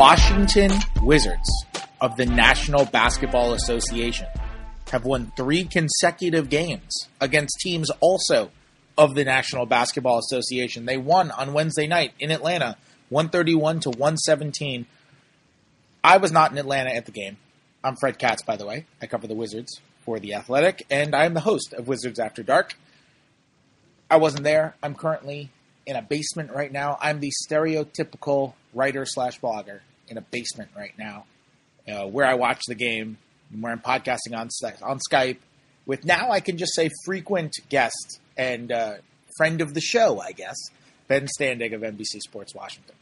Washington Wizards of the National Basketball Association have won three consecutive games against teams also of the National Basketball Association. They won on Wednesday night in Atlanta, 131 to 117. I was not in Atlanta at the game. I'm Fred Katz, by the way. I cover the Wizards for The Athletic, and I'm the host of Wizards After Dark. I wasn't there. I'm currently in a basement right now. I'm the stereotypical writer slash blogger in a basement right now, uh, where I watch the game, where I'm podcasting on on Skype with now I can just say frequent guest and uh, friend of the show, I guess, Ben Standig of NBC Sports Washington.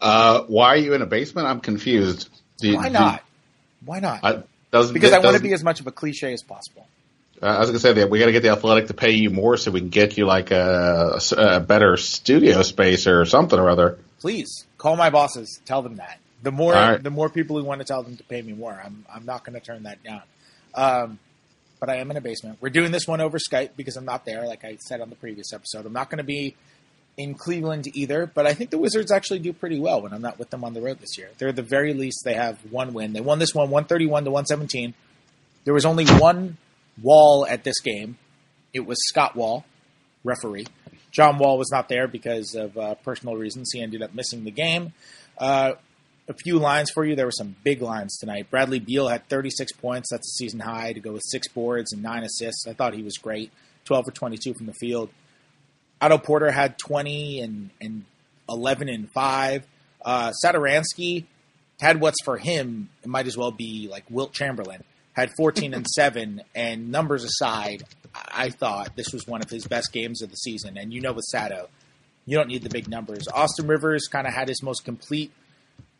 Uh, why are you in a basement? I'm confused. You, why not? You, why not? I, because I want to be as much of a cliche as possible. Uh, I was going to say that we got to get the athletic to pay you more so we can get you like a, a, better studio space or something or other. Please call my bosses. Tell them that. The more right. the more people who want to tell them to pay me more, I'm I'm not going to turn that down. Um, but I am in a basement. We're doing this one over Skype because I'm not there, like I said on the previous episode. I'm not going to be in Cleveland either, but I think the Wizards actually do pretty well when I'm not with them on the road this year. They're the very least they have one win. They won this one 131 to 117. There was only one Wall at this game. It was Scott Wall, referee. John Wall was not there because of uh, personal reasons. He ended up missing the game. Uh, a few lines for you. There were some big lines tonight. Bradley Beal had 36 points. That's a season high to go with six boards and nine assists. I thought he was great. 12 for 22 from the field. Otto Porter had 20 and, and 11 and 5. Uh, had what's for him. It might as well be like Wilt Chamberlain had 14 and 7 and numbers aside i thought this was one of his best games of the season and you know with sato you don't need the big numbers. Austin rivers kind of had his most complete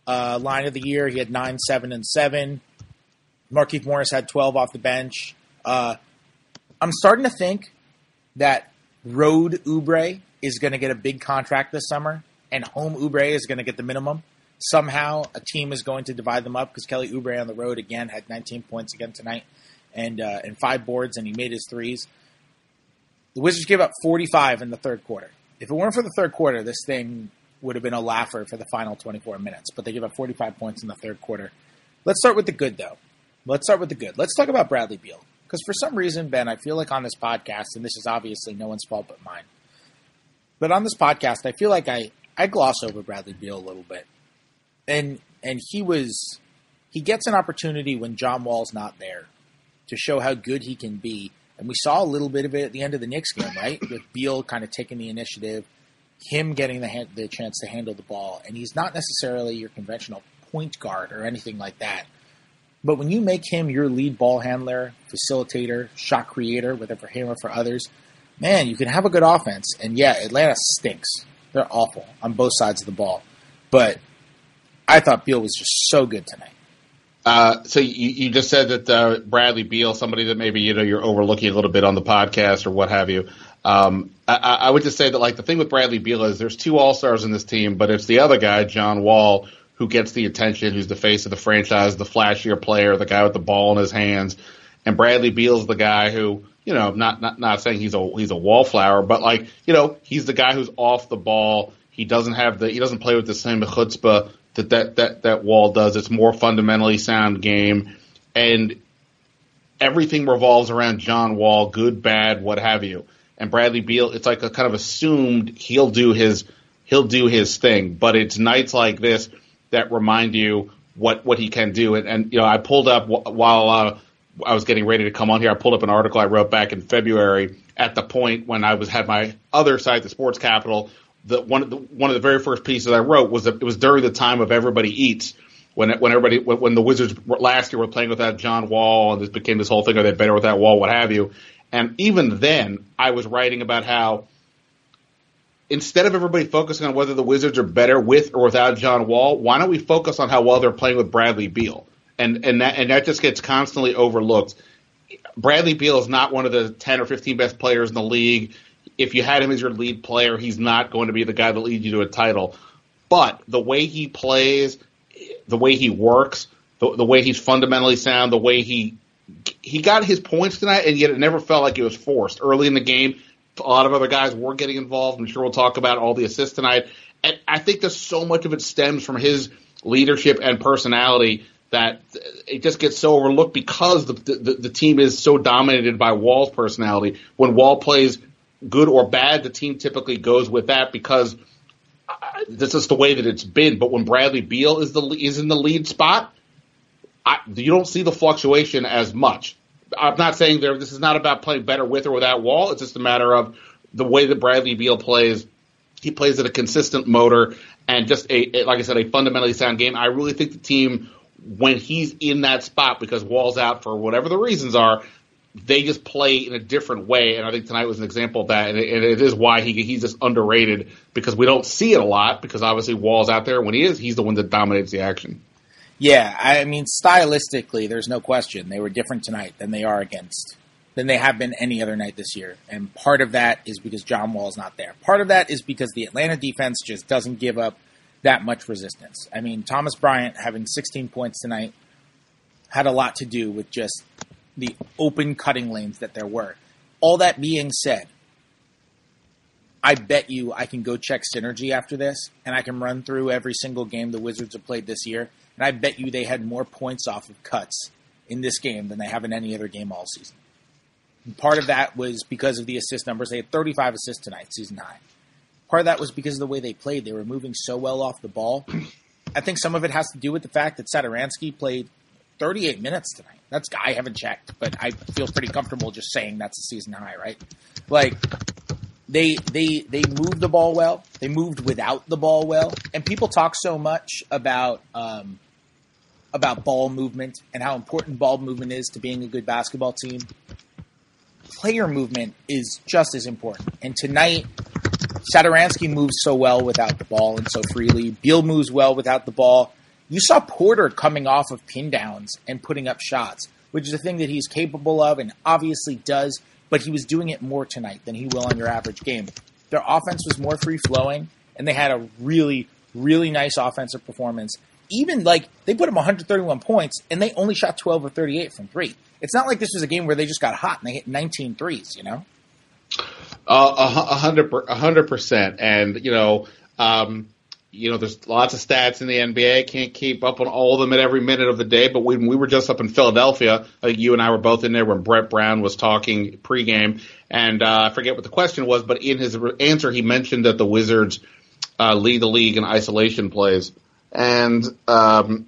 uh, line of the year. He had 9 7 and 7 markieff morris had 12 off the bench. Uh, i'm starting to think that road Oubre is going to get a big contract this summer and home Oubre is going to get the minimum somehow a team is going to divide them up because Kelly Oubre on the road again had 19 points again tonight and uh, and five boards and he made his threes. The Wizards gave up 45 in the third quarter. If it weren't for the third quarter, this thing would have been a laugher for the final 24 minutes. But they gave up 45 points in the third quarter. Let's start with the good though. Let's start with the good. Let's talk about Bradley Beal because for some reason, Ben, I feel like on this podcast, and this is obviously no one's fault but mine. But on this podcast, I feel like I, I gloss over Bradley Beal a little bit and and he was he gets an opportunity when John Wall's not there to show how good he can be. And we saw a little bit of it at the end of the Knicks game, right? With Beal kind of taking the initiative, him getting the hand, the chance to handle the ball, and he's not necessarily your conventional point guard or anything like that. But when you make him your lead ball handler, facilitator, shot creator, whether for him or for others, man, you can have a good offense. And yeah, Atlanta stinks. They're awful on both sides of the ball. But I thought Beal was just so good tonight. Uh, so you, you just said that uh, Bradley Beal, somebody that maybe you know you're overlooking a little bit on the podcast or what have you. Um, I, I would just say that like the thing with Bradley Beal is there's two All Stars in this team, but it's the other guy, John Wall, who gets the attention, who's the face of the franchise, the flashier player, the guy with the ball in his hands, and Bradley Beal's the guy who you know not not not saying he's a he's a wallflower, but like you know he's the guy who's off the ball. He doesn't have the he doesn't play with the same chutzpah that that that that wall does. It's more fundamentally sound game, and everything revolves around John Wall, good, bad, what have you. And Bradley Beal, it's like a kind of assumed he'll do his he'll do his thing, but it's nights like this that remind you what what he can do. And, and you know, I pulled up while uh, I was getting ready to come on here. I pulled up an article I wrote back in February at the point when I was had my other site, the Sports Capital, the one of the one of the very first pieces I wrote was it was during the time of Everybody Eats when when everybody when the Wizards last year were playing without John Wall and this became this whole thing are they better without Wall what have you. And even then I was writing about how instead of everybody focusing on whether the Wizards are better with or without John Wall why don't we focus on how well they're playing with Bradley Beal? And and that and that just gets constantly overlooked. Bradley Beal is not one of the 10 or 15 best players in the league if you had him as your lead player, he's not going to be the guy that leads you to a title. But the way he plays, the way he works, the, the way he's fundamentally sound, the way he he got his points tonight, and yet it never felt like it was forced. Early in the game, a lot of other guys were getting involved. I'm sure we'll talk about all the assists tonight. And I think that so much of it stems from his leadership and personality that it just gets so overlooked because the, the, the team is so dominated by Wall's personality. When Wall plays good or bad, the team typically goes with that because uh, this is the way that it's been. But when Bradley Beal is the is in the lead spot, I, you don't see the fluctuation as much. I'm not saying there. This is not about playing better with or without Wall. It's just a matter of the way that Bradley Beal plays. He plays at a consistent motor and just a, like I said, a fundamentally sound game. I really think the team when he's in that spot because Wall's out for whatever the reasons are, they just play in a different way. And I think tonight was an example of that. And it, and it is why he, he's just underrated because we don't see it a lot because obviously Wall's out there. When he is, he's the one that dominates the action. Yeah, I mean, stylistically, there's no question they were different tonight than they are against than they have been any other night this year. And part of that is because John Wall's not there. Part of that is because the Atlanta defense just doesn't give up that much resistance. I mean, Thomas Bryant having 16 points tonight had a lot to do with just the open cutting lanes that there were. All that being said, I bet you I can go check synergy after this, and I can run through every single game the Wizards have played this year, and I bet you they had more points off of cuts in this game than they have in any other game all season. And part of that was because of the assist numbers. They had 35 assists tonight, season high. Part of that was because of the way they played. They were moving so well off the ball. I think some of it has to do with the fact that Satoransky played 38 minutes tonight. That's I haven't checked, but I feel pretty comfortable just saying that's a season high, right? Like they they they moved the ball well. They moved without the ball well, and people talk so much about um, about ball movement and how important ball movement is to being a good basketball team. Player movement is just as important, and tonight Satoransky moves so well without the ball and so freely. Beal moves well without the ball. You saw Porter coming off of pin downs and putting up shots, which is a thing that he's capable of and obviously does, but he was doing it more tonight than he will on your average game. Their offense was more free flowing, and they had a really, really nice offensive performance. Even like they put him 131 points, and they only shot 12 or 38 from three. It's not like this was a game where they just got hot and they hit 19 threes, you know? Uh, a hundred, a hundred percent. And you know, um, you know, there's lots of stats in the NBA. Can't keep up on all of them at every minute of the day. But when we were just up in Philadelphia, I think you and I were both in there when Brett Brown was talking pregame, and uh, I forget what the question was, but in his answer, he mentioned that the Wizards uh, lead the league in isolation plays, and um,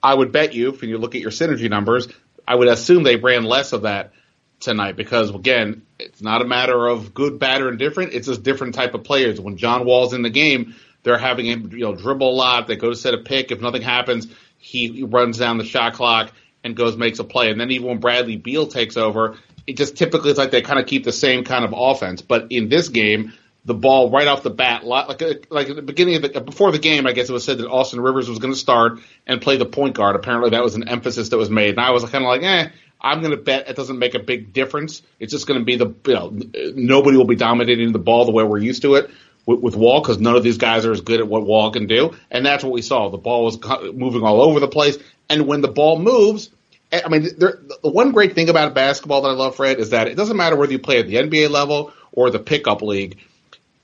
I would bet you, if you look at your synergy numbers, I would assume they ran less of that tonight because again, it's not a matter of good, bad, or indifferent. It's just different type of players. When John Wall's in the game, they're having him you know dribble a lot. They go to set a pick. If nothing happens, he runs down the shot clock and goes makes a play. And then even when Bradley Beal takes over, it just typically it's like they kind of keep the same kind of offense. But in this game, the ball right off the bat, like like at the beginning of the before the game, I guess it was said that Austin Rivers was going to start and play the point guard. Apparently, that was an emphasis that was made, and I was kind of like, eh, I'm going to bet it doesn't make a big difference. It's just going to be the you know nobody will be dominating the ball the way we're used to it with, with Wall because none of these guys are as good at what Wall can do, and that's what we saw. The ball was moving all over the place, and when the ball moves. Eh, I mean, there, the one great thing about basketball that I love, Fred, is that it doesn't matter whether you play at the NBA level or the pickup league.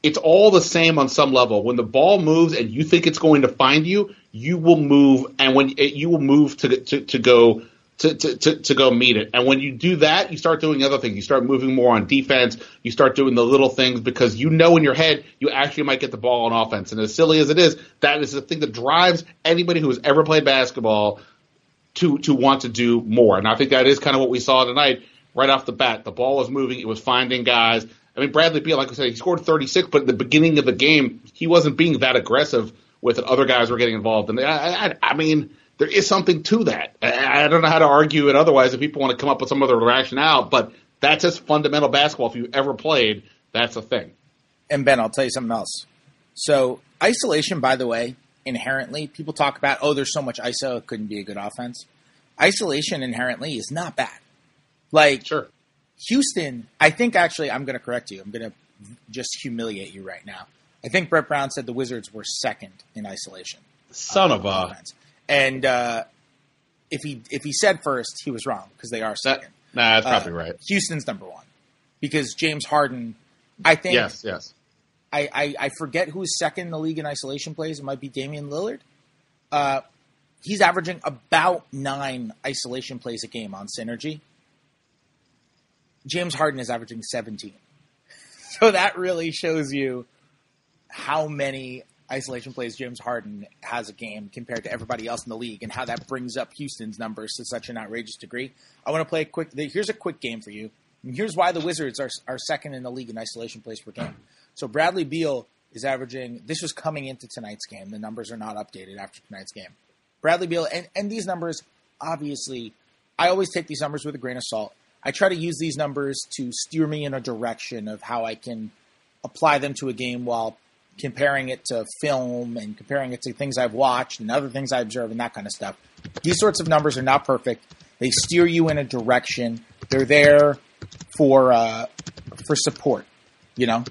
It's all the same on some level. When the ball moves and you think it's going to find you, you will move, and when it, you will move to to, to go to, to, to, to, go meet it. And when you do that, you start doing other things. You start moving more on defense. You start doing the little things because you know in your head you actually might get the ball on offense. And as silly as it is, that is the thing that drives anybody who has ever played basketball to to want to do more. And I think that is kind of what we saw tonight right off the bat. The ball was moving. It was finding guys. I mean, Bradley Beal, like I said, he scored 36, but at the beginning of the game, he wasn't being that aggressive with it. Other guys were getting involved. And I, I, I mean – there is something to that. I don't know how to argue it otherwise if people want to come up with some other rationale, but that's just fundamental basketball. If you ever played, that's a thing. And Ben, I'll tell you something else. So isolation, by the way, inherently, people talk about, oh, there's so much ISO, it couldn't be a good offense. Isolation inherently is not bad. Like, sure. Houston, I think actually, I'm going to correct you. I'm going to just humiliate you right now. I think Brett Brown said the Wizards were second in isolation. Son of a. Offense. And uh, if he if he said first, he was wrong because they are second. That, nah, that's probably uh, right. Houston's number one because James Harden. I think yes, yes. I, I, I forget who's second in the league in isolation plays. It might be Damian Lillard. Uh, he's averaging about nine isolation plays a game on synergy. James Harden is averaging 17. So that really shows you how many isolation plays James Harden has a game compared to everybody else in the league and how that brings up Houston's numbers to such an outrageous degree. I want to play a quick, here's a quick game for you. And here's why the Wizards are, are second in the league in isolation plays per game. So Bradley Beal is averaging, this was coming into tonight's game. The numbers are not updated after tonight's game. Bradley Beal, and, and these numbers, obviously, I always take these numbers with a grain of salt. I try to use these numbers to steer me in a direction of how I can apply them to a game while comparing it to film and comparing it to things I've watched and other things I observe and that kind of stuff. These sorts of numbers are not perfect. They steer you in a direction. They're there for uh, for support, you know,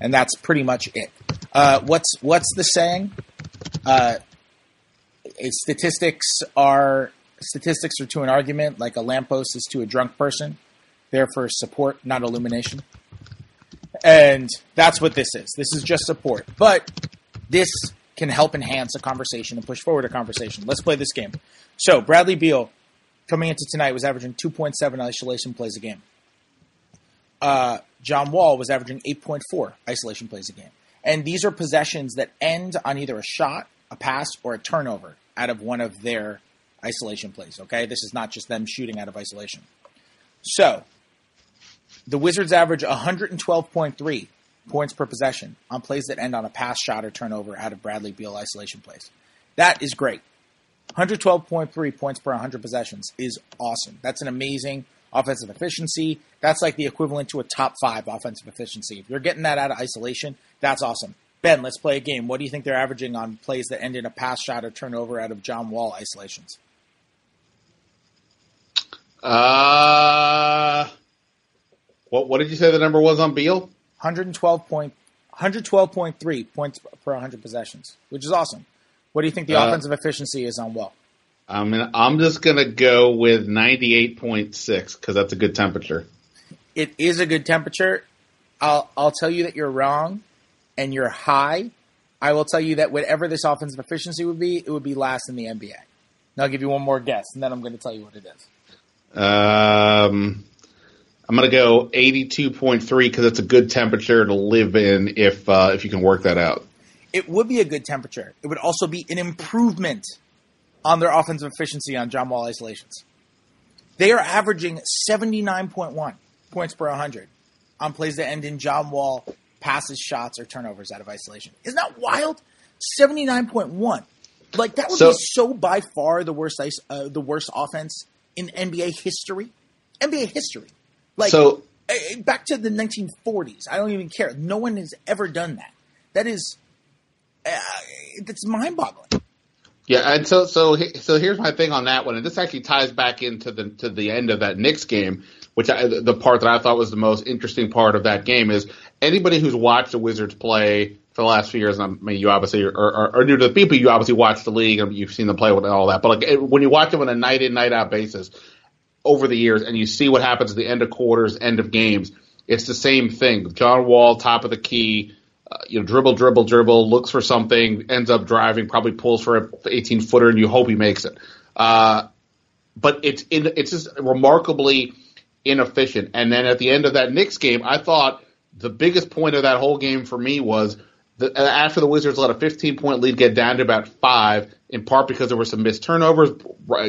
and that's pretty much it. Uh, what's what's the saying? Uh, statistics are statistics are to an argument like a lamppost is to a drunk person. They're for support, not illumination. And that's what this is. This is just support. But this can help enhance a conversation and push forward a conversation. Let's play this game. So, Bradley Beal, coming into tonight, was averaging 2.7 isolation plays a game. Uh, John Wall was averaging 8.4 isolation plays a game. And these are possessions that end on either a shot, a pass, or a turnover out of one of their isolation plays. Okay, this is not just them shooting out of isolation. So the Wizards average 112.3 points per possession on plays that end on a pass, shot, or turnover out of Bradley Beal isolation plays. That is great. 112.3 points per 100 possessions is awesome. That's an amazing offensive efficiency. That's like the equivalent to a top five offensive efficiency. If you're getting that out of isolation, that's awesome. Ben, let's play a game. What do you think they're averaging on plays that end in a pass, shot, or turnover out of John Wall isolations? Uh, what what did you say the number was on Beal? 112 point, 112.3 points per 100 possessions, which is awesome. What do you think the uh, offensive efficiency is on Wall? I mean, I'm just gonna go with 98.6 because that's a good temperature. It is a good temperature. I'll I'll tell you that you're wrong and you're high, I will tell you that whatever this offensive efficiency would be, it would be last in the NBA. Now I'll give you one more guess, and then I'm going to tell you what it is. Um, I'm going to go 82.3 because it's a good temperature to live in if uh, if you can work that out. It would be a good temperature. It would also be an improvement on their offensive efficiency on John Wall isolations. They are averaging 79.1 points per 100 on plays that end in John Wall passes, shots, or turnovers out of isolation. Isn't that wild? Seventy nine point one. Like that would so, be so by far the worst ice, uh, the worst offense in NBA history. NBA history. Like so, back to the 1940s. I don't even care. No one has ever done that. That is, uh, that's mind boggling. Yeah, and so so so here's my thing on that one, and this actually ties back into the to the end of that Knicks game, which I, the part that I thought was the most interesting part of that game is anybody who's watched the Wizards play for the last few years, I mean, you obviously are, are, are new to the people. You obviously watch the league and you've seen them play with all that. But like when you watch them on a night in, night out basis over the years, and you see what happens at the end of quarters, end of games, it's the same thing. John Wall, top of the key, uh, you know, dribble, dribble, dribble, looks for something, ends up driving, probably pulls for a 18 footer, and you hope he makes it. Uh, but it's in, it's just remarkably inefficient. And then at the end of that Knicks game, I thought the biggest point of that whole game for me was that after the Wizards let a 15 point lead get down to about five, in part because there were some missed turnovers.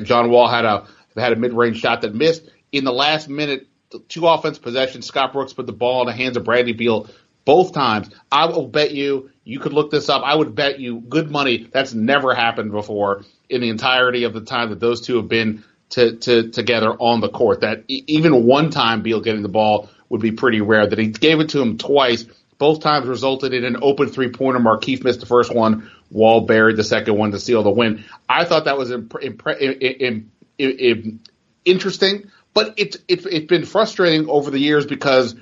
John Wall had a had a mid range shot that missed. In the last minute, two offense possessions, Scott Brooks put the ball in the hands of Bradley Beal both times. I will bet you, you could look this up. I would bet you good money that's never happened before in the entirety of the time that those two have been to, to together on the court. That even one time Beal getting the ball would be pretty rare. That he gave it to him twice. Both times resulted in an open three pointer. Markieff missed the first one. Wall buried the second one to seal the win. I thought that was imp- imp- imp- interesting, but it's it's been frustrating over the years because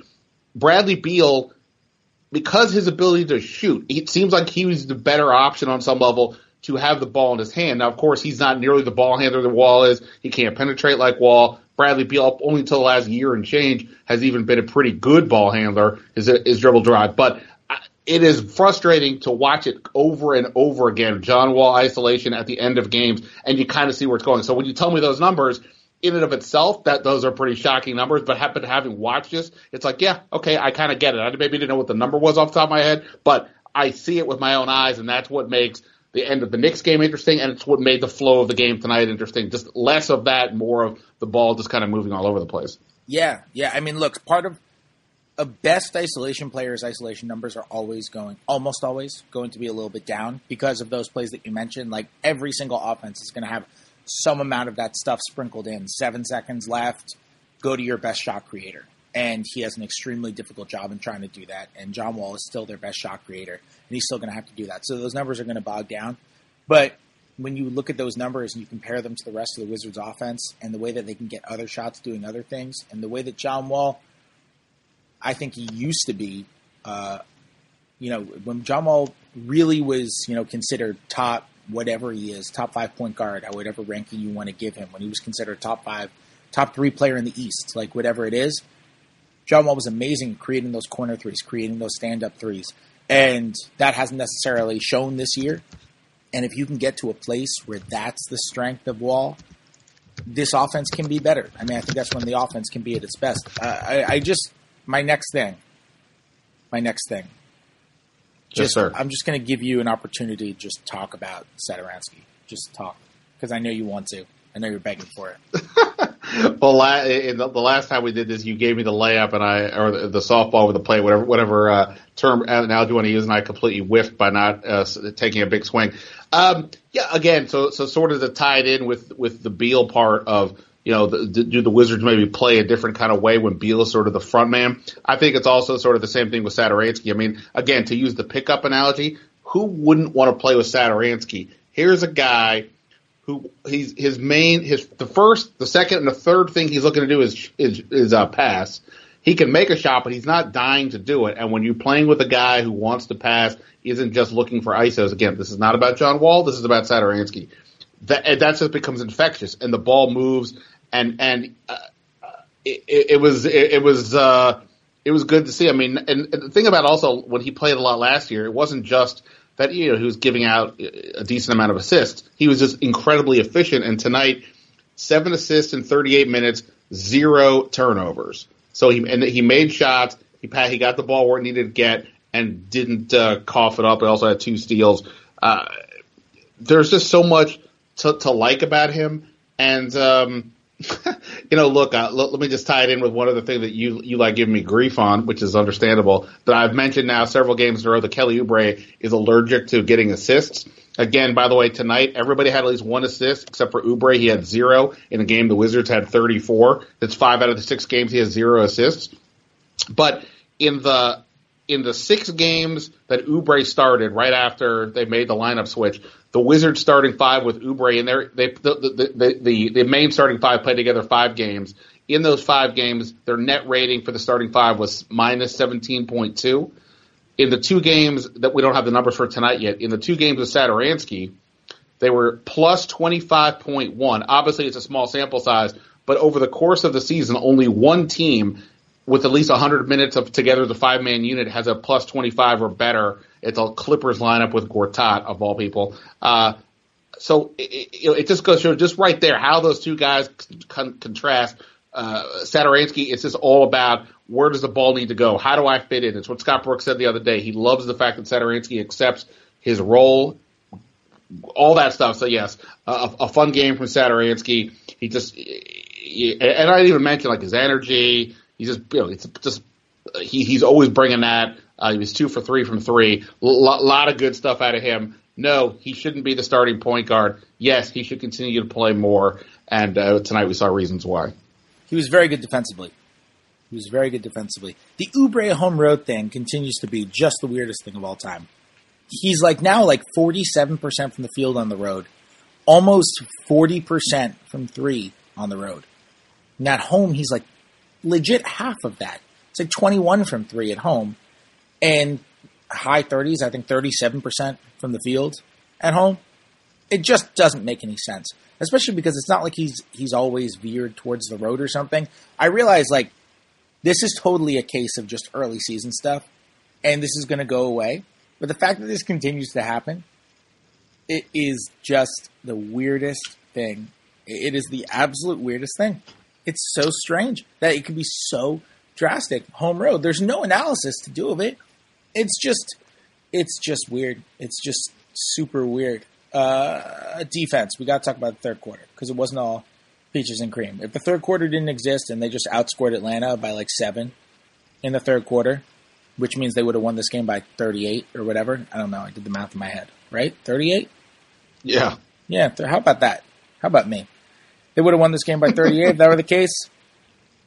Bradley Beal, because his ability to shoot, it seems like he was the better option on some level to have the ball in his hand. Now, of course, he's not nearly the ball handler that Wall is. He can't penetrate like Wall. Bradley Beal, only until the last year and change, has even been a pretty good ball handler, his, his dribble drive. But it is frustrating to watch it over and over again. John Wall isolation at the end of games, and you kind of see where it's going. So when you tell me those numbers, in and of itself, that those are pretty shocking numbers. But happen having watched this, it's like, yeah, okay, I kind of get it. I maybe didn't know what the number was off the top of my head, but I see it with my own eyes, and that's what makes the end of the Knicks game interesting, and it's what made the flow of the game tonight interesting. Just less of that, more of the ball just kind of moving all over the place. Yeah, yeah. I mean, look, part of a best isolation player's isolation numbers are always going, almost always going to be a little bit down because of those plays that you mentioned. Like every single offense is going to have some amount of that stuff sprinkled in. Seven seconds left, go to your best shot creator. And he has an extremely difficult job in trying to do that. And John Wall is still their best shot creator, and he's still going to have to do that. So those numbers are going to bog down. But when you look at those numbers and you compare them to the rest of the Wizards' offense and the way that they can get other shots doing other things, and the way that John Wall I think he used to be. Uh, you know, when John Wall really was, you know, considered top whatever he is, top five point guard at whatever ranking you want to give him, when he was considered top five, top three player in the East, like whatever it is, John Wall was amazing creating those corner threes, creating those stand up threes. And that hasn't necessarily shown this year. And if you can get to a place where that's the strength of Wall, this offense can be better. I mean, I think that's when the offense can be at its best. Uh, I, I just my next thing. My next thing. Just, yes, sir. I'm just going to give you an opportunity to just talk about Satoransky. Just talk because I know you want to. I know you're begging for it. well, la- in the, the, last time we did this, you gave me the layup and I, or the, the softball with the play, whatever, whatever uh, term analogy you want to use, and I completely whiffed by not uh, taking a big swing. Um, yeah, again, so so sort of to tie it in with with the Beal part of you know, the, do the Wizards maybe play a different kind of way when Beal is sort of the front man? I think it's also sort of the same thing with Satoransky. I mean, again, to use the pickup analogy, who wouldn't want to play with Satoransky? Here's a guy who he's his main his the first, the second, and the third thing he's looking to do is is is uh, pass. He can make a shot, but he's not dying to do it. And when you're playing with a guy who wants to pass, isn't just looking for ISOs. Again, this is not about John Wall. This is about Satoransky. That that just becomes infectious, and the ball moves, and and uh, it, it, was it, it was uh, it was good to see. I mean, and, and the thing about also when he played a lot last year, it wasn't just that you know he was giving out a decent amount of assists. He was just incredibly efficient. And tonight, seven assists in 38 minutes, zero turnovers. So he and he made shots. He he got the ball where it needed to get and didn't uh, cough it up. He also had two steals. Uh, there's just so much to, to like about him, and um, you know, look, uh, let, let, me just tie it in with one other thing that you you like giving me grief on, which is understandable. That I've mentioned now several games in a row that Kelly Oubre is allergic to getting assists. Again, by the way, tonight everybody had at least one assist except for Oubre. He had zero in a game. The Wizards had 34. That's five out of the six games he has zero assists. But in the in the six games that Oubre started right after they made the lineup switch, the Wizards starting five with Oubre and their they the the, the the main starting five played together five games. In those five games, their net rating for the starting five was minus seventeen point two. In the two games that we don't have the numbers for tonight yet, in the two games with Satoransky, they were plus twenty five point one. Obviously, it's a small sample size, but over the course of the season, only one team with at least 100 minutes of together the five man unit has a plus 25 or better. It's a Clippers lineup with Gortat of all people. Uh, so it, it, it, just goes show just right there how those two guys con- contrast. Uh, Satoransky, it's just all about where does the ball need to go? How do I fit in? It's what Scott Brooks said the other day. He loves the fact that Satoransky accepts his role, all that stuff. So yes, a, a fun game from Satoransky. He just, he, and I didn't even mention like his energy, He's just you know it's just he he's always bringing that. Uh, he was two for three from three. A L- lot of good stuff out of him. No, he shouldn't be the starting point guard. Yes, he should continue to play more. And uh, tonight we saw reasons why. He was very good defensively. He was very good defensively. The Oubre home road thing continues to be just the weirdest thing of all time. He's like now like 47% from the field on the road, almost 40% from three on the road. And at home, he's like legit half of that. It's like 21 from three at home and high 30s, I think 37% from the field at home. It just doesn't make any sense, especially because it's not like he's he's always veered towards the road or something. I realize like this is totally a case of just early season stuff, and this is going to go away. But the fact that this continues to happen, it is just the weirdest thing. It is the absolute weirdest thing. It's so strange that it can be so drastic. Home road. There's no analysis to do of it. It's just, it's just weird. It's just super weird. Uh, defense. We got to talk about the third quarter because it wasn't all peaches and cream. If the third quarter didn't exist and they just outscored Atlanta by like seven in the third quarter, which means they would have won this game by 38 or whatever. I don't know. I did the math in my head, right? 38? Yeah. Yeah. How about that? How about me? They would have won this game by 38 if that were the case.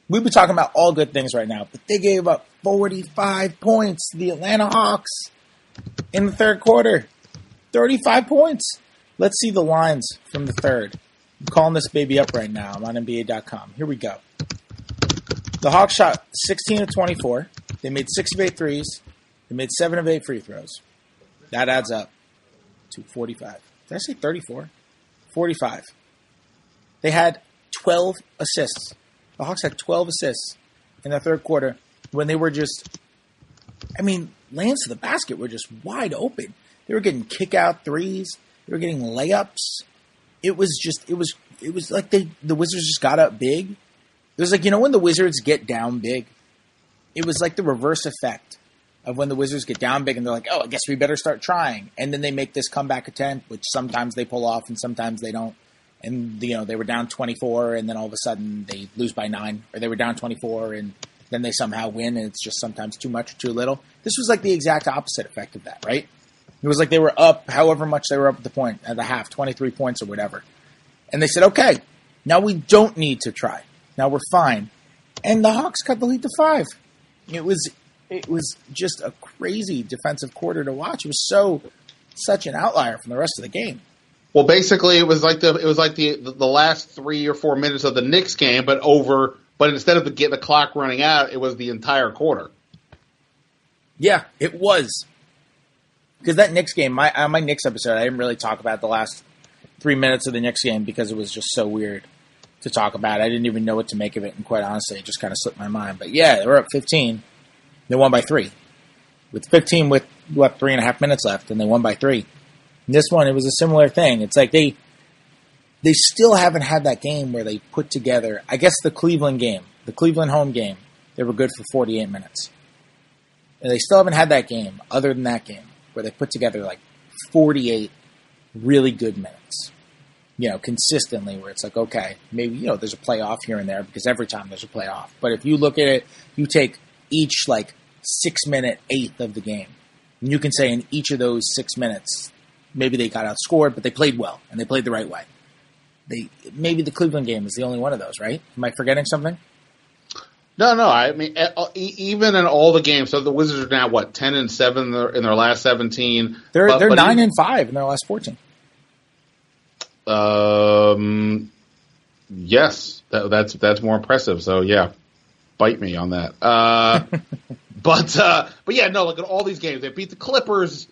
We'd be talking about all good things right now, but they gave up 45 points to the Atlanta Hawks in the third quarter. 35 points. Let's see the lines from the third. I'm calling this baby up right now. I'm on NBA.com. Here we go. The Hawks shot 16 of 24. They made 6 of 8 threes. They made 7 of 8 free throws. That adds up to 45. Did I say 34? 45. They had 12 assists. The Hawks had 12 assists in the third quarter when they were just, I mean, lands to the basket were just wide open. They were getting kick out threes. They were getting layups. It was just, it was, it was like they, the Wizards just got up big. It was like, you know, when the Wizards get down big, it was like the reverse effect of when the Wizards get down big and they're like, oh, I guess we better start trying. And then they make this comeback attempt, which sometimes they pull off and sometimes they don't. And, you know, they were down 24 and then all of a sudden they lose by nine, or they were down 24 and then they somehow win and it's just sometimes too much or too little. This was like the exact opposite effect of that, right? It was like they were up however much they were up at the point, at the half, 23 points or whatever. And they said, okay, now we don't need to try. Now we're fine. And the Hawks cut the lead to five. It was it was just a crazy defensive quarter to watch. It was so such an outlier from the rest of the game. Well, basically, it was like the it was like the the last three or four minutes of the Knicks game, but over. But instead of the get the clock running out, it was the entire quarter. Yeah, it was because that Knicks game, my uh, my Knicks episode, I didn't really talk about the last three minutes of the Knicks game because it was just so weird to talk about. I didn't even know what to make of it, and quite honestly, it just kind of slipped my mind. But yeah, they were up 15. They won by three. With 15 with what three and a half minutes left, and they won by three. This one, it was a similar thing. It's like they they still haven't had that game where they put together. I guess the Cleveland game, the Cleveland home game, they were good for 48 minutes. And they still haven't had that game, other than that game, where they put together like 48 really good minutes. You know, consistently, where it's like, okay, maybe, you know, there's a playoff here and there because every time there's a playoff. But if you look at it, you take each like six minute eighth of the game. And you can say in each of those six minutes, maybe they got outscored, but they played well and they played the right way. They maybe the Cleveland game is the only one of those, right? Am I forgetting something? No, no. I mean, even in all the games, so the Wizards are now what ten and seven in their last seventeen. They're but, they're but nine even, and five in their last fourteen. Um, yes, that, that's that's more impressive. So yeah, bite me on that. Uh, but uh, but yeah, no. Look at all these games. They beat the Clippers,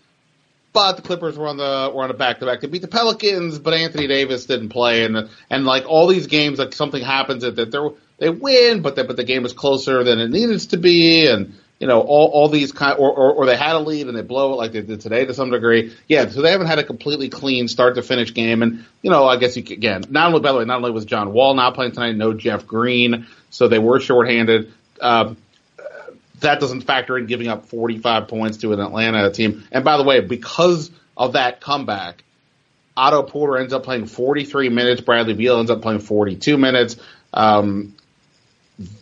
but the Clippers were on the were on a back to back. They beat the Pelicans, but Anthony Davis didn't play, and and like all these games, like something happens that, that they win, but the, but the game is closer than it needed to be, and you know all all these kind, or, or or they had a lead and they blow it like they did today to some degree. Yeah, so they haven't had a completely clean start to finish game, and you know I guess you again not only by the way not only was John Wall not playing tonight, no Jeff Green, so they were shorthanded. Um, that doesn't factor in giving up 45 points to an Atlanta team. And by the way, because of that comeback, Otto Porter ends up playing 43 minutes. Bradley Beal ends up playing 42 minutes. Um,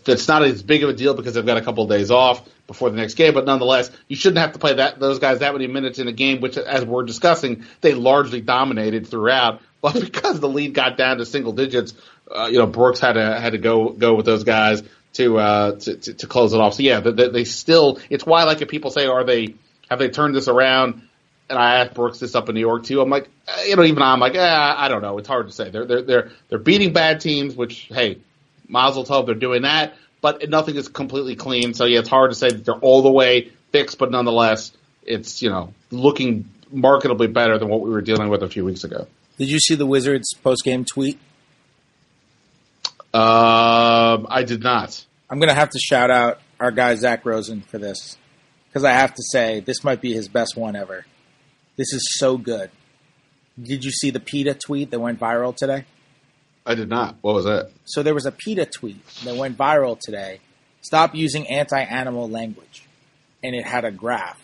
that's not as big of a deal because they've got a couple of days off before the next game, but nonetheless, you shouldn't have to play that those guys that many minutes in a game, which, as we're discussing, they largely dominated throughout. But because the lead got down to single digits, uh, you know, Brooks had to had to go go with those guys to uh to, to, to close it off. So yeah, they, they still. It's why like if people say, are they have they turned this around? And I asked Brooks this up in New York too. I'm like, eh, you know, even I'm like, eh, I don't know. It's hard to say. They're they're they're they're beating bad teams, which hey, Mazel Tov, they're doing that, but nothing is completely clean. So yeah, it's hard to say that they're all the way fixed, but nonetheless, it's you know looking marketably better than what we were dealing with a few weeks ago. Did you see the Wizards post game tweet? Um, I did not. I'm going to have to shout out our guy Zach Rosen for this because I have to say this might be his best one ever. This is so good. Did you see the PETA tweet that went viral today? I did not. What was that? So there was a PETA tweet that went viral today. Stop using anti-animal language, and it had a graph.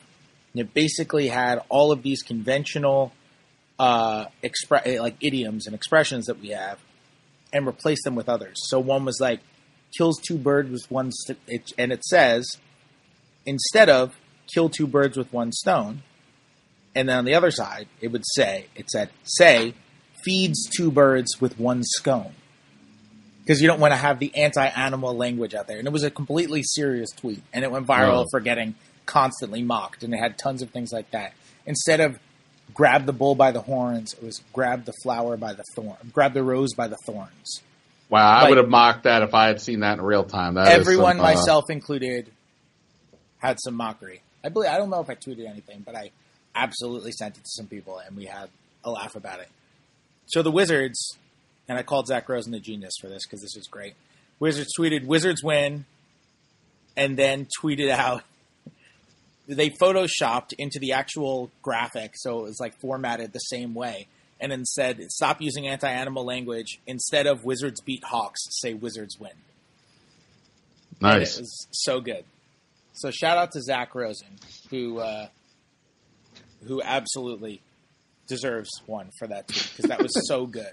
And it basically had all of these conventional, uh, expre- like idioms and expressions that we have, and replaced them with others. So one was like, "kills two birds with one," st-, it, and it says instead of "kill two birds with one stone," and then on the other side it would say, "it said say feeds two birds with one scone." Because you don't want to have the anti-animal language out there, and it was a completely serious tweet, and it went viral oh. for getting constantly mocked, and it had tons of things like that. Instead of grab the bull by the horns, it was grab the flower by the thorn, grab the rose by the thorns. Wow, I like, would have mocked that if I had seen that in real time. That everyone, some, uh, myself included, had some mockery. I believe I don't know if I tweeted anything, but I absolutely sent it to some people, and we had a laugh about it. So the Wizards, and I called Zach Rosen a genius for this because this was great. Wizards tweeted Wizards win, and then tweeted out they photoshopped into the actual graphic, so it was like formatted the same way, and then said, "Stop using anti-animal language. Instead of Wizards beat Hawks, say Wizards win." Nice. And it was so good. So shout out to Zach Rosen, who uh, who absolutely deserves one for that tweet because that was so good.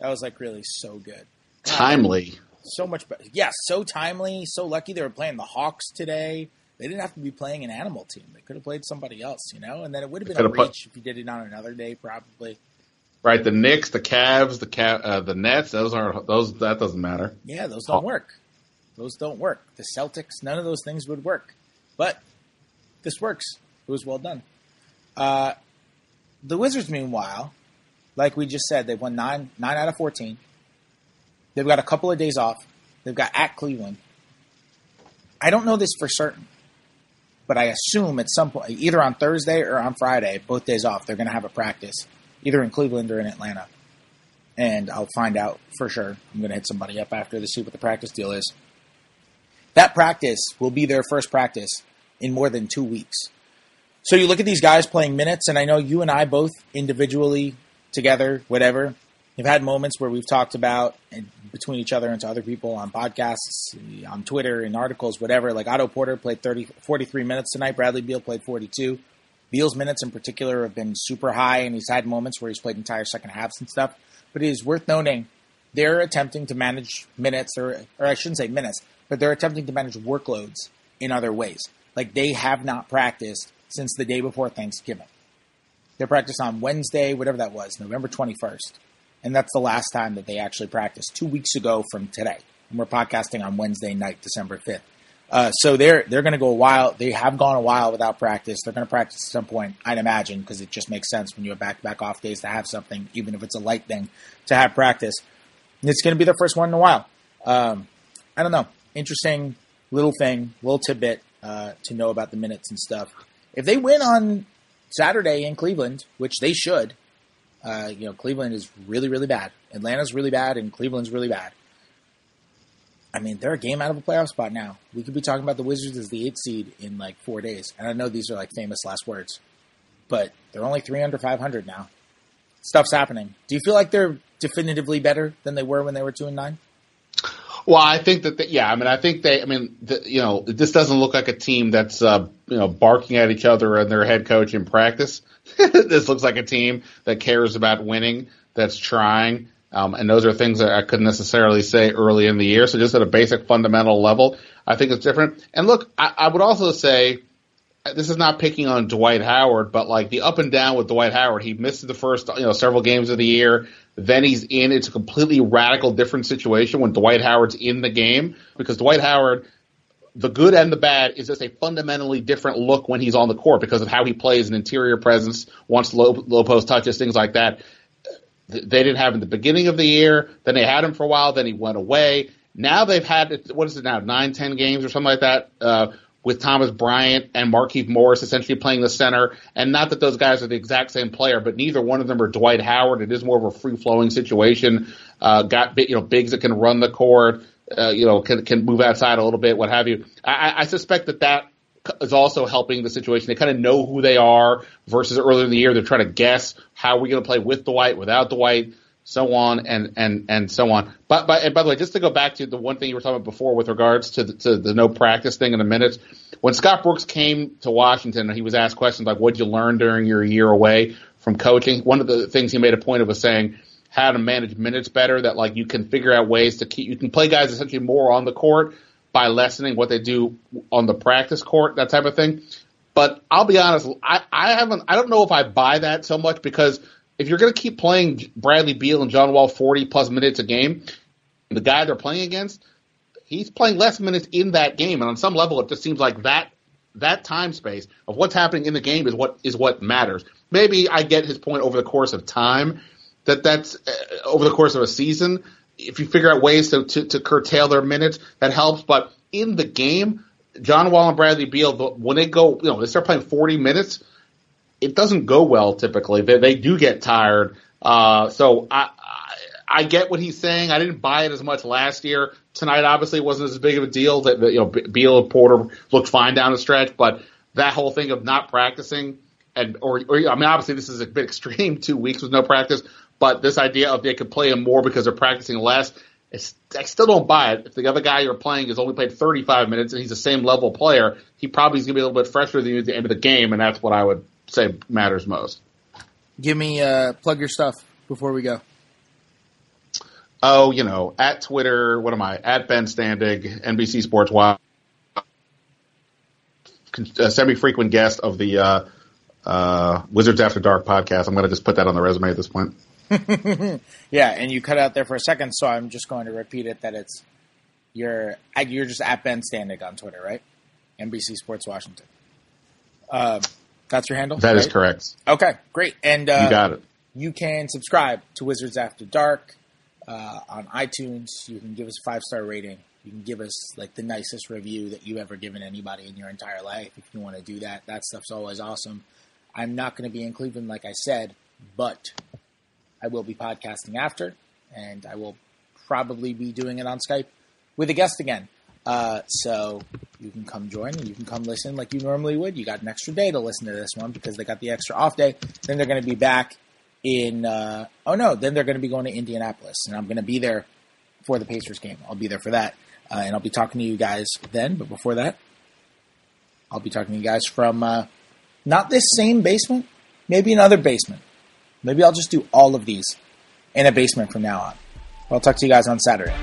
That was like really so good. Timely. so much better. Yeah, so timely. So lucky they were playing the Hawks today. They didn't have to be playing an animal team. They could have played somebody else, you know. And then it would have been a reach put, if you did it on another day, probably. Right, the Knicks, the Cavs, the Cav, uh, the Nets. Those aren't those. That doesn't matter. Yeah, those don't work. Those don't work. The Celtics, none of those things would work. But this works. It was well done. Uh, the Wizards, meanwhile, like we just said, they've won nine nine out of fourteen. They've got a couple of days off. They've got at Cleveland. I don't know this for certain, but I assume at some point, either on Thursday or on Friday, both days off, they're going to have a practice, either in Cleveland or in Atlanta. And I'll find out for sure. I'm going to hit somebody up after to see what the practice deal is. That practice will be their first practice in more than two weeks. So you look at these guys playing minutes, and I know you and I both individually, together, whatever, have had moments where we've talked about between each other and to other people on podcasts, on Twitter, in articles, whatever. Like Otto Porter played 30, 43 minutes tonight. Bradley Beal played 42. Beal's minutes in particular have been super high, and he's had moments where he's played entire second halves and stuff. But it is worth noting they're attempting to manage minutes, or, or I shouldn't say minutes, but they're attempting to manage workloads in other ways. Like they have not practiced since the day before Thanksgiving. They practiced on Wednesday, whatever that was, November 21st. And that's the last time that they actually practiced, two weeks ago from today. And we're podcasting on Wednesday night, December 5th. Uh, so they're they're going to go a while. They have gone a while without practice. They're going to practice at some point, I'd imagine, because it just makes sense when you have back to back off days to have something, even if it's a light thing, to have practice. And it's going to be their first one in a while. Um, I don't know interesting little thing, little tidbit uh, to know about the minutes and stuff. If they win on Saturday in Cleveland, which they should, uh, you know, Cleveland is really, really bad. Atlanta's really bad, and Cleveland's really bad. I mean, they're a game out of a playoff spot now. We could be talking about the Wizards as the eighth seed in like four days. And I know these are like famous last words, but they're only three under 500 now. Stuff's happening. Do you feel like they're definitively better than they were when they were two and nine? Well, I think that, yeah, I mean, I think they, I mean, the, you know, this doesn't look like a team that's, uh, you know, barking at each other and their head coach in practice. this looks like a team that cares about winning, that's trying. Um, and those are things that I couldn't necessarily say early in the year. So just at a basic fundamental level, I think it's different. And look, I, I would also say, this is not picking on Dwight Howard, but like the up and down with Dwight Howard, he missed the first, you know, several games of the year. Then he's in. It's a completely radical different situation when Dwight Howard's in the game because Dwight Howard, the good and the bad, is just a fundamentally different look when he's on the court because of how he plays an interior presence, wants low, low post touches, things like that. They didn't have him the beginning of the year. Then they had him for a while. Then he went away. Now they've had what is it now nine, ten games or something like that. Uh, with Thomas Bryant and Markieff Morris essentially playing the center. And not that those guys are the exact same player, but neither one of them are Dwight Howard. It is more of a free flowing situation. Uh, got you know bigs that can run the court, uh, you know can can move outside a little bit, what have you. I, I suspect that that is also helping the situation. They kind of know who they are versus earlier in the year they're trying to guess how we're going to play with Dwight, without Dwight, so on and and and so on. But but and by the way, just to go back to the one thing you were talking about before with regards to the, to the no practice thing in a minute, when Scott Brooks came to Washington, he was asked questions like, "What did you learn during your year away from coaching?" One of the things he made a point of was saying how to manage minutes better. That like you can figure out ways to keep you can play guys essentially more on the court by lessening what they do on the practice court, that type of thing. But I'll be honest, I, I haven't, I don't know if I buy that so much because if you're going to keep playing Bradley Beal and John Wall 40 plus minutes a game, the guy they're playing against, he's playing less minutes in that game. And on some level, it just seems like that, that time space of what's happening in the game is what, is what matters. Maybe I get his point over the course of time that that's uh, over the course of a season if you figure out ways to, to, to curtail their minutes, that helps. But in the game, John Wall and Bradley Beal, when they go, you know, they start playing 40 minutes, it doesn't go well typically. They, they do get tired. Uh, so I, I, get what he's saying. I didn't buy it as much last year. Tonight, obviously, wasn't as big of a deal. That you know, Beal and Porter looked fine down the stretch, but that whole thing of not practicing and or, or I mean, obviously, this is a bit extreme. Two weeks with no practice, but this idea of they could play him more because they're practicing less, I still don't buy it. If the other guy you're playing has only played 35 minutes and he's the same level player, he probably is going to be a little bit fresher than you at the end of the game, and that's what I would say matters most. Give me uh, plug your stuff before we go. Oh, you know, at Twitter, what am I? At Ben Standig, NBC Sports Watch, a semi-frequent guest of the uh, uh, Wizards After Dark podcast. I'm going to just put that on the resume at this point. yeah, and you cut out there for a second, so I'm just going to repeat it that it's you're you're just at Ben Standig on Twitter, right? NBC Sports Washington. Uh, that's your handle. That right? is correct. Okay, great. And uh, you got it. You can subscribe to Wizards After Dark uh, on iTunes. You can give us a five star rating. You can give us like the nicest review that you've ever given anybody in your entire life. If you want to do that, that stuff's always awesome. I'm not going to be in Cleveland, like I said, but I will be podcasting after, and I will probably be doing it on Skype with a guest again. Uh, so you can come join and you can come listen like you normally would. You got an extra day to listen to this one because they got the extra off day. Then they're going to be back in. Uh, oh no, then they're going to be going to Indianapolis, and I'm going to be there for the Pacers game. I'll be there for that, uh, and I'll be talking to you guys then. But before that, I'll be talking to you guys from uh, not this same basement, maybe another basement. Maybe I'll just do all of these in a basement from now on. I'll talk to you guys on Saturday.